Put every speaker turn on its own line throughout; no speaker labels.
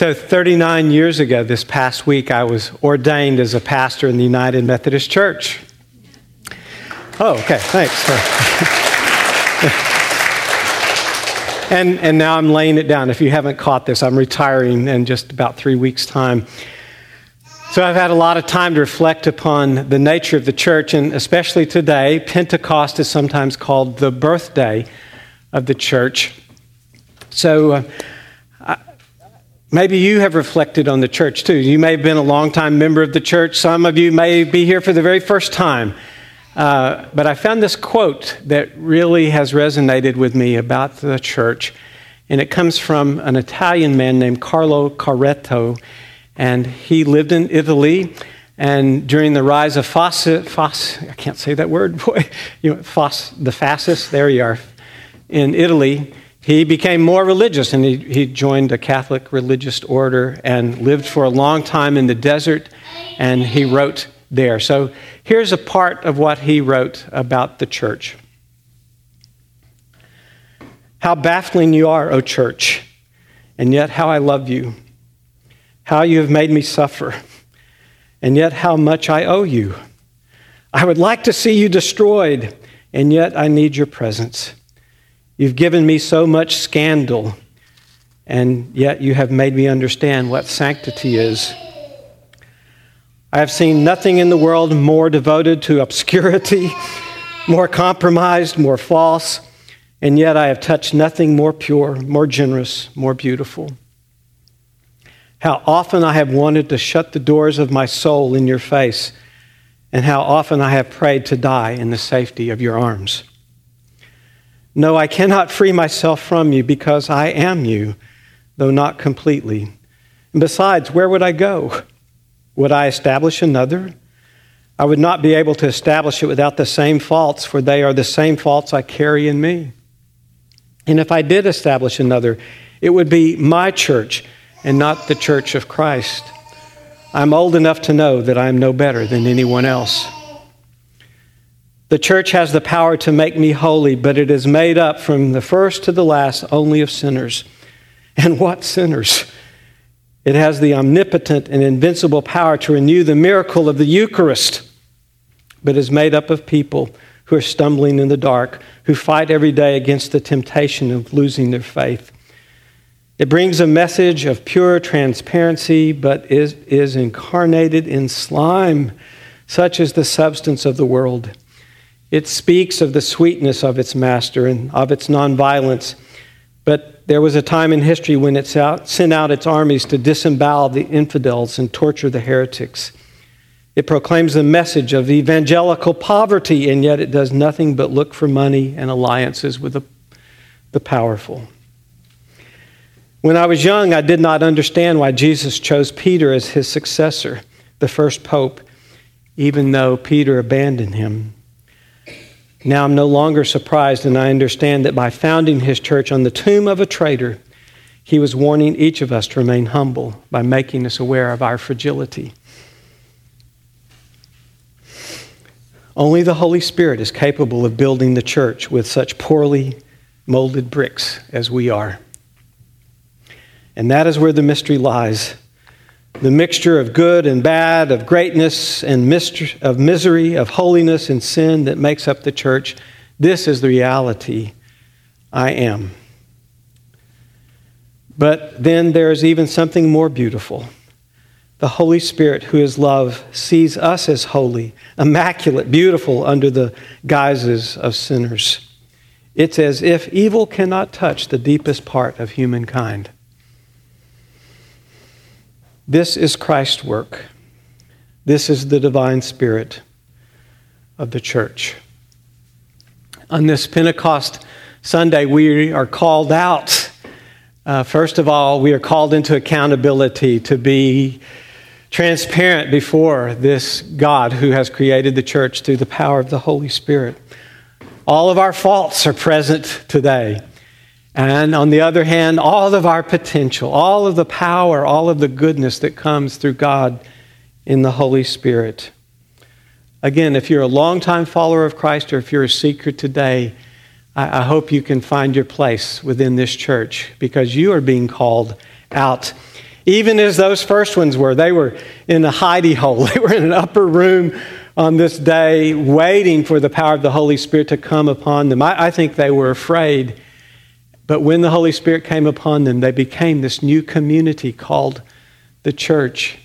So, 39 years ago, this past week, I was ordained as a pastor in the United Methodist Church. Oh, okay, thanks. and, and now I'm laying it down. If you haven't caught this, I'm retiring in just about three weeks' time. So I've had a lot of time to reflect upon the nature of the church, and especially today, Pentecost is sometimes called the birthday of the church. So, uh, Maybe you have reflected on the church too. You may have been a longtime member of the church. Some of you may be here for the very first time. Uh, but I found this quote that really has resonated with me about the church. And it comes from an Italian man named Carlo Carretto. And he lived in Italy. And during the rise of Fas, Fas I can't say that word, boy, you know, Fas, the fascists, there you are, in Italy, he became more religious and he, he joined a Catholic religious order and lived for a long time in the desert and he wrote there. So here's a part of what he wrote about the church. How baffling you are, O church, and yet how I love you. How you have made me suffer, and yet how much I owe you. I would like to see you destroyed, and yet I need your presence. You've given me so much scandal, and yet you have made me understand what sanctity is. I have seen nothing in the world more devoted to obscurity, more compromised, more false, and yet I have touched nothing more pure, more generous, more beautiful. How often I have wanted to shut the doors of my soul in your face, and how often I have prayed to die in the safety of your arms. No, I cannot free myself from you because I am you, though not completely. And besides, where would I go? Would I establish another? I would not be able to establish it without the same faults, for they are the same faults I carry in me. And if I did establish another, it would be my church and not the church of Christ. I'm old enough to know that I'm no better than anyone else. The church has the power to make me holy, but it is made up from the first to the last only of sinners. And what sinners? It has the omnipotent and invincible power to renew the miracle of the Eucharist, but is made up of people who are stumbling in the dark, who fight every day against the temptation of losing their faith. It brings a message of pure transparency, but is, is incarnated in slime. Such is the substance of the world. It speaks of the sweetness of its master and of its nonviolence. But there was a time in history when it sent out its armies to disembowel the infidels and torture the heretics. It proclaims the message of evangelical poverty, and yet it does nothing but look for money and alliances with the, the powerful. When I was young, I did not understand why Jesus chose Peter as his successor, the first pope, even though Peter abandoned him. Now I'm no longer surprised, and I understand that by founding his church on the tomb of a traitor, he was warning each of us to remain humble by making us aware of our fragility. Only the Holy Spirit is capable of building the church with such poorly molded bricks as we are. And that is where the mystery lies the mixture of good and bad, of greatness and mystery, of misery, of holiness and sin that makes up the church. This is the reality I am. But then there is even something more beautiful. The Holy Spirit, who is love, sees us as holy, immaculate, beautiful under the guises of sinners. It's as if evil cannot touch the deepest part of humankind. This is Christ's work. This is the divine spirit of the church. On this Pentecost Sunday, we are called out. Uh, first of all, we are called into accountability to be transparent before this God who has created the church through the power of the Holy Spirit. All of our faults are present today. And on the other hand, all of our potential, all of the power, all of the goodness that comes through God in the Holy Spirit. Again, if you're a longtime follower of Christ or if you're a seeker today, I, hope you can find your place within this church because you are being called out. even as those first ones were. They were in a hidey hole, they were in an upper room on this day, waiting for the power of the Holy Spirit to come upon them. I, I think they were afraid. But when the Holy Spirit came upon them, they became this new community called the church.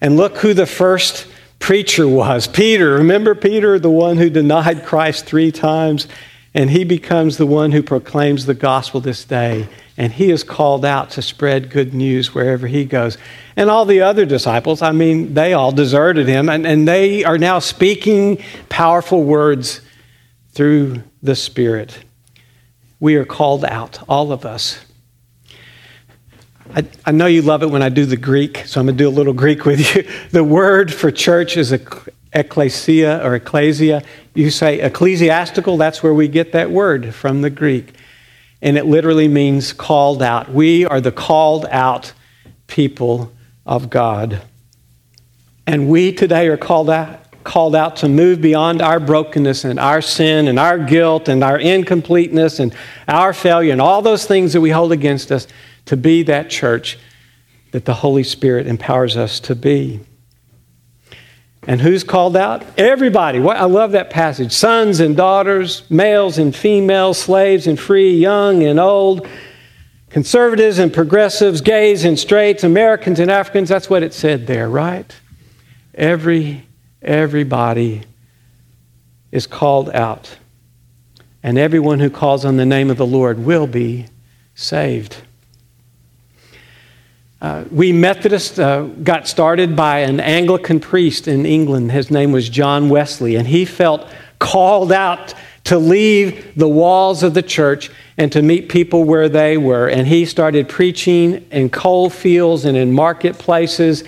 And look who the first preacher was Peter. Remember Peter, the one who denied Christ three times? And he becomes the one who proclaims the gospel this day. And he is called out to spread good news wherever he goes. And all the other disciples, I mean, they all deserted him, and, and they are now speaking powerful words through the Spirit. We are called out, all of us. I, I know you love it when I do the Greek, so I'm going to do a little Greek with you. The word for church is ecclesia or ecclesia. You say ecclesiastical, that's where we get that word from the Greek. And it literally means called out. We are the called out people of God. And we today are called out, called out to move beyond our brokenness and our sin and our guilt and our incompleteness and our failure and all those things that we hold against us to be that church that the Holy Spirit empowers us to be. And who's called out? Everybody. I love that passage. Sons and daughters, males and females, slaves and free, young and old, conservatives and progressives, gays and straights, Americans and Africans. That's what it said there, right? Every everybody is called out. And everyone who calls on the name of the Lord will be saved. Uh, we Methodists uh, got started by an Anglican priest in England. His name was John Wesley, and he felt called out to leave the walls of the church and to meet people where they were. And he started preaching in coal fields and in marketplaces.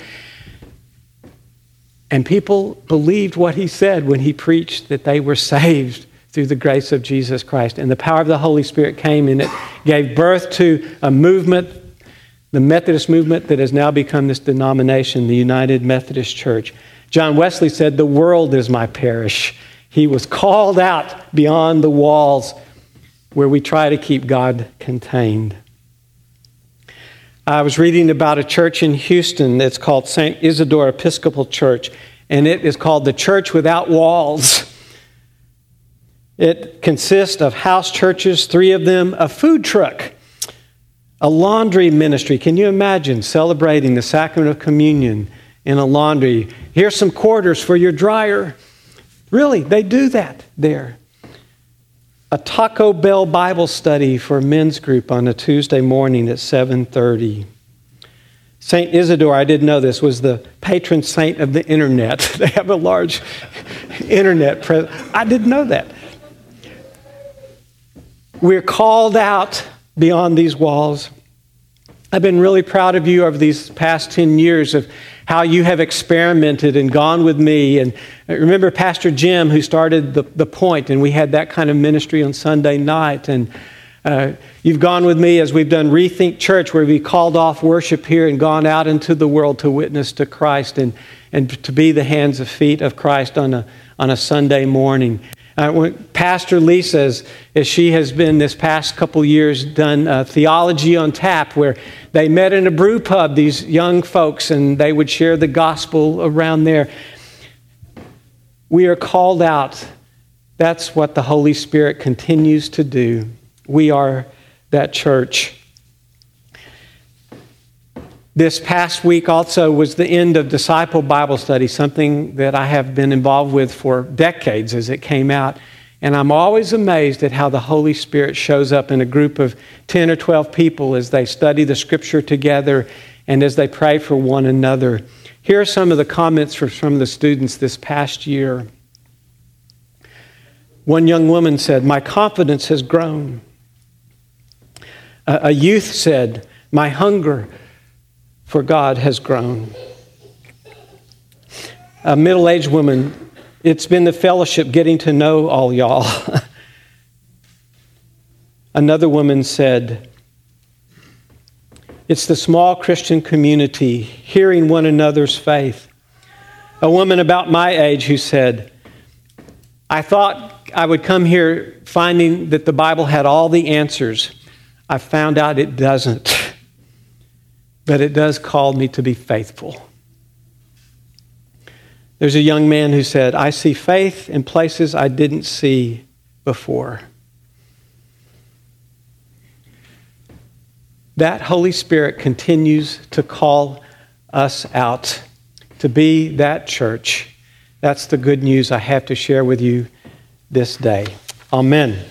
And people believed what he said when he preached that they were saved through the grace of Jesus Christ. And the power of the Holy Spirit came and it gave birth to a movement the Methodist movement that has now become this denomination, the United Methodist Church. John Wesley said, The world is my parish. He was called out beyond the walls where we try to keep God contained. I was reading about a church in Houston that's called St. Isidore Episcopal Church, and it is called the Church Without Walls. It consists of house churches, three of them, a food truck a laundry ministry. Can you imagine celebrating the sacrament of communion in a laundry? Here's some quarters for your dryer. Really, they do that there. A Taco Bell Bible study for a men's group on a Tuesday morning at 7:30. Saint Isidore, I didn't know this, was the patron saint of the internet. they have a large internet presence. I didn't know that. We're called out beyond these walls. I've been really proud of you over these past 10 years of how you have experimented and gone with me. And remember Pastor Jim, who started the, the point, and we had that kind of ministry on Sunday night. And uh, you've gone with me as we've done Rethink Church, where we called off worship here and gone out into the world to witness to Christ and, and to be the hands and feet of Christ on a, on a Sunday morning. Uh, Pastor Lisa, as, as, she has been this past couple years, done uh, theology on tap, where they met in a brew pub, these young folks, and they would share the gospel around there. We are called out. That's what the Holy Spirit continues to do. We are that church. This past week also was the end of Disciple Bible Study, something that I have been involved with for decades as it came out. And I'm always amazed at how the Holy Spirit shows up in a group of 10 or 12 people as they study the scripture together and as they pray for one another. Here are some of the comments from some of the students this past year. One young woman said, My confidence has grown. A youth said, My hunger for God has grown. A middle aged woman, it's been the fellowship getting to know all y'all. Another woman said, It's the small Christian community, hearing one another's faith. A woman about my age who said, I thought I would come here finding that the Bible had all the answers. I found out it doesn't. but it does call me to be faithful. There's a young man who said, I see faith in places I didn't see before. That Holy Spirit continues to call us out to be that church. That's the good news I have to share with you this day. Amen.